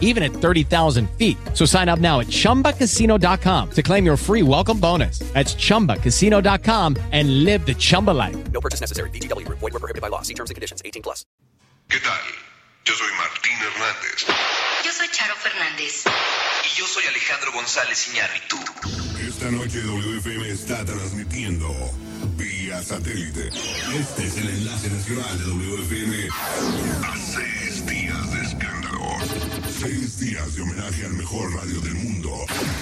even at 30,000 feet. So sign up now at chumbacasino.com to claim your free welcome bonus. That's chumbacasino.com and live the Chumba life. No purchase necessary. VGW Group. Void were prohibited by law. See terms and conditions. 18 plus. ¿Qué tal? Yo soy Martín Hernández. Yo soy Charo Fernández. Y yo soy Alejandro González Iñárritu. Esta noche WFM está transmitiendo vía satélite. Este es el enlace nacional de WFM a seis días de escándalo. Seis días de homenaje al mejor radio del mundo.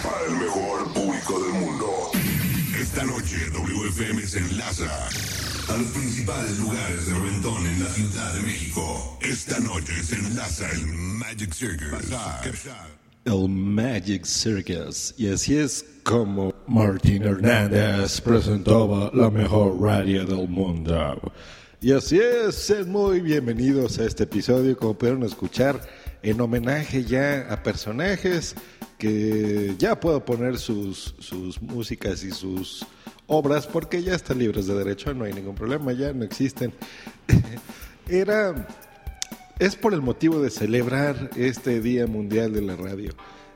Para el mejor público del mundo. Esta noche WFM se enlaza a los principales lugares de reventón en la Ciudad de México. Esta noche se enlaza el Magic Circus. El Magic Circus. Y así es como Martín Hernández presentaba la mejor radio del mundo. Y así es, sean muy bienvenidos a este episodio, como pudieron escuchar, en homenaje ya a personajes que ya puedo poner sus, sus músicas y sus obras porque ya están libres de derecho, no hay ningún problema, ya no existen. Era es por el motivo de celebrar este Día Mundial de la Radio.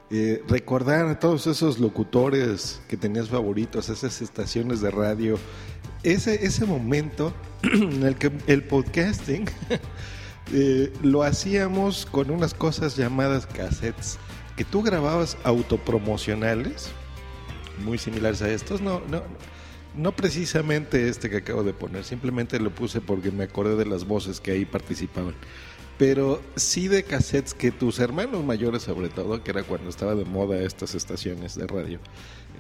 Eh, recordar a todos esos locutores que tenías favoritos, esas estaciones de radio, ese, ese momento en el que el podcasting eh, lo hacíamos con unas cosas llamadas cassettes, que tú grababas autopromocionales, muy similares a estos, no, no, no precisamente este que acabo de poner, simplemente lo puse porque me acordé de las voces que ahí participaban pero sí de cassettes que tus hermanos mayores sobre todo, que era cuando estaba de moda estas estaciones de radio,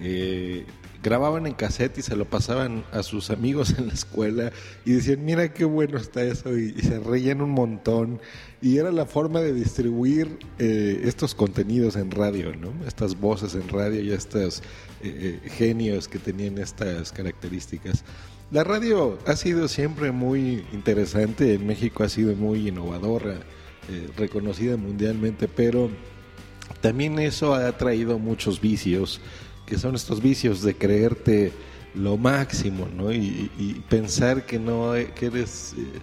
eh, grababan en cassette y se lo pasaban a sus amigos en la escuela y decían, mira qué bueno está eso y, se reían un montón y era la forma de distribuir eh, estos contenidos en radio, ¿no? estas voces en radio y estos eh, genios que tenían estas características. La radio ha sido siempre muy interesante, en México ha sido muy innovadora, eh, reconocida mundialmente, pero también eso ha traído muchos vicios, que son estos vicios de creerte lo máximo, ¿no? Y, y pensar que no que eres eh,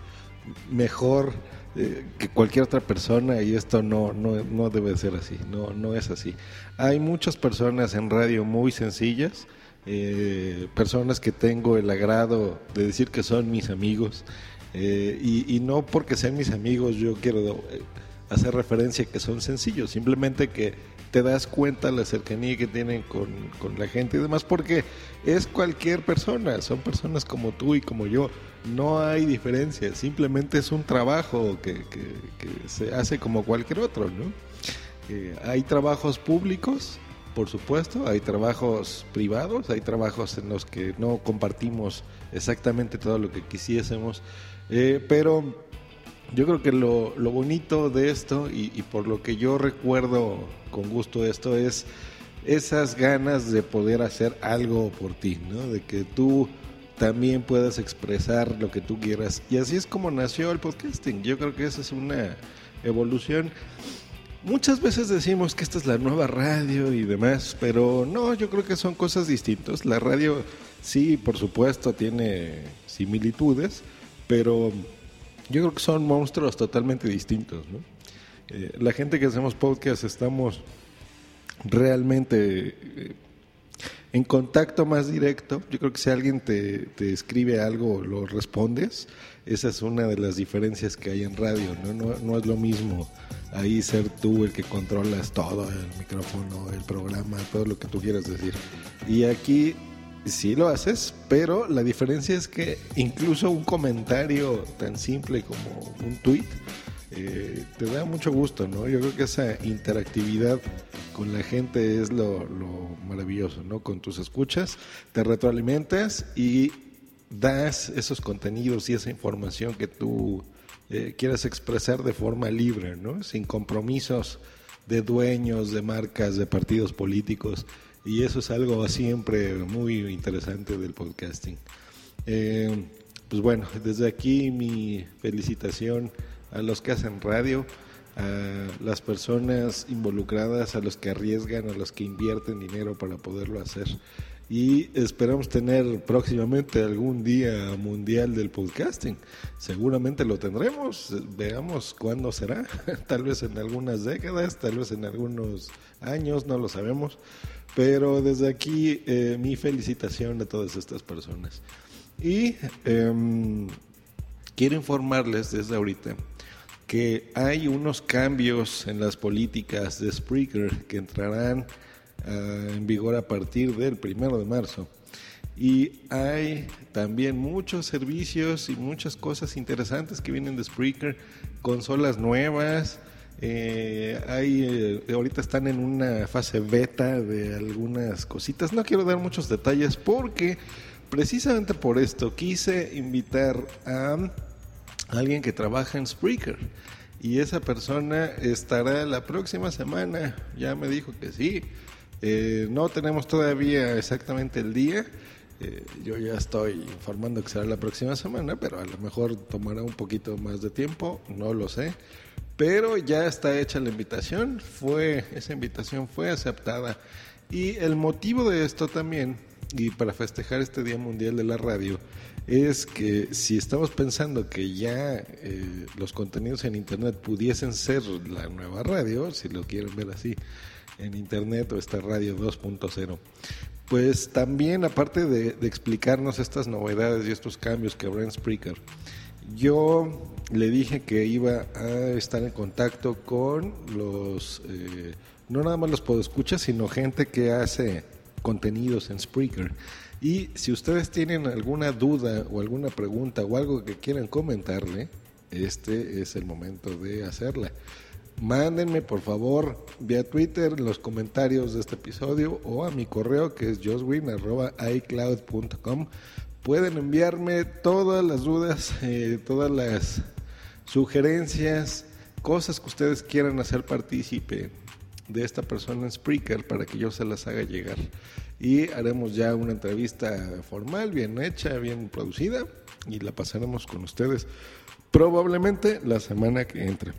mejor eh, que cualquier otra persona y esto no, no, no debe ser así, no, no es así. Hay muchas personas en radio muy sencillas, eh, personas que tengo el agrado de decir que son mis amigos eh, y, no porque sean mis amigos yo quiero eh, hacer referencia que son sencillos, simplemente que te das cuenta la cercanía que tienen con, con, la gente y demás porque es cualquier persona, son personas como tú y como yo, no hay diferencia, simplemente es un trabajo que se hace como cualquier otro, ¿no? Eh, hay trabajos públicos por supuesto, hay trabajos privados, hay trabajos en los que no compartimos exactamente todo lo que quisiésemos, eh, pero yo creo que lo, lo bonito de esto y, y, por lo que yo recuerdo con gusto esto es esas ganas de poder hacer algo por ti, ¿no? de que tú también puedas expresar lo que tú quieras. Y así es como nació el podcasting. Yo creo que esa es una evolución Muchas veces decimos que esta es la nueva radio y demás, pero no, yo creo que son cosas distintas. La radio sí, por supuesto, tiene similitudes, pero yo creo que son monstruos totalmente distintos. ¿no? Eh, la gente que hacemos podcast estamos realmente eh, en contacto más directo. Yo creo que si alguien te, te, escribe algo, lo respondes. Esa es una de las diferencias que hay en radio. No, no, no es lo mismo ahí ser tú el que controlas todo, el micrófono, el programa, todo lo que tú quieras decir. Y aquí sí lo haces, pero la diferencia es que incluso un comentario tan simple como un tweet eh, te da mucho gusto, ¿no? Yo creo que esa interactividad con la gente es lo, lo maravilloso, ¿no? Con tus escuchas, te retroalimentas y das esos contenidos y esa información que tú eh, quieras expresar de forma libre, ¿no? sin compromisos de dueños, de marcas, de partidos políticos. Y eso es algo siempre muy interesante del podcasting. Eh, pues bueno, desde aquí mi felicitación a los que hacen radio, a las personas involucradas, a los que arriesgan, a los que invierten dinero para poderlo hacer. Y esperamos tener próximamente algún día mundial del podcasting. Seguramente lo tendremos, veamos cuándo será, tal vez en algunas décadas, tal vez en algunos años, no lo sabemos. Pero desde aquí eh, mi felicitación a todas estas personas. Y em, quiero informarles desde ahorita que hay unos cambios en las políticas de Spreaker que entrarán ah, en vigor a partir del primero de marzo. Y hay también muchos servicios y muchas cosas interesantes que vienen de Spreaker, consolas nuevas. eh, hay, eh, ahorita están en una fase beta de algunas cositas. No quiero dar muchos detalles porque precisamente por esto quise invitar a alguien que trabaja en Spreaker. Y esa persona estará la próxima semana. Ya me dijo que sí. Eh, no tenemos todavía exactamente el día. Eh, yo ya estoy informando que será la próxima semana, pero a lo mejor tomará un poquito más de tiempo, no lo sé. Pero ya está hecha la invitación, fue esa invitación fue aceptada y el motivo de esto también y para festejar este Día Mundial de la Radio es que si estamos pensando que ya eh, los contenidos en Internet pudiesen ser la nueva radio, si lo quieren ver así, en Internet o esta radio 2.0, pues también aparte de, explicarnos estas novedades y estos cambios que habrá en Spreaker, yo le dije que iba a estar en contacto con los, eh, no nada más los podescuchas, sino gente que hace contenidos en Spreaker. Y si ustedes tienen alguna duda o alguna pregunta o algo que quieran comentarle, este es el momento de hacerla. Mándenme por favor vía Twitter los comentarios de este episodio o a mi correo que es joswin.icloud.com. Pueden enviarme todas las dudas, eh, todas las sugerencias, cosas que ustedes quieran hacer partícipe de esta persona en Spreaker para que yo se las haga llegar. Y haremos ya una entrevista formal, bien hecha, bien producida y la pasaremos con ustedes probablemente la semana que entre.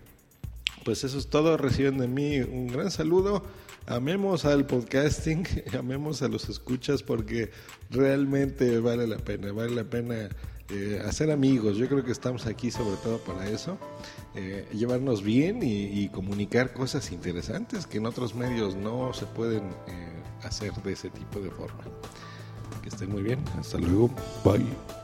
Pues eso es todo, reciben de mí un gran saludo. Amemos al podcasting, amemos a los escuchas porque realmente vale la pena, vale la pena eh, hacer amigos. Yo creo que estamos aquí sobre todo para eso, eh, llevarnos bien y, y, comunicar cosas interesantes que en otros medios no se pueden eh, hacer de ese tipo de forma. Que estén muy bien, hasta luego, bye.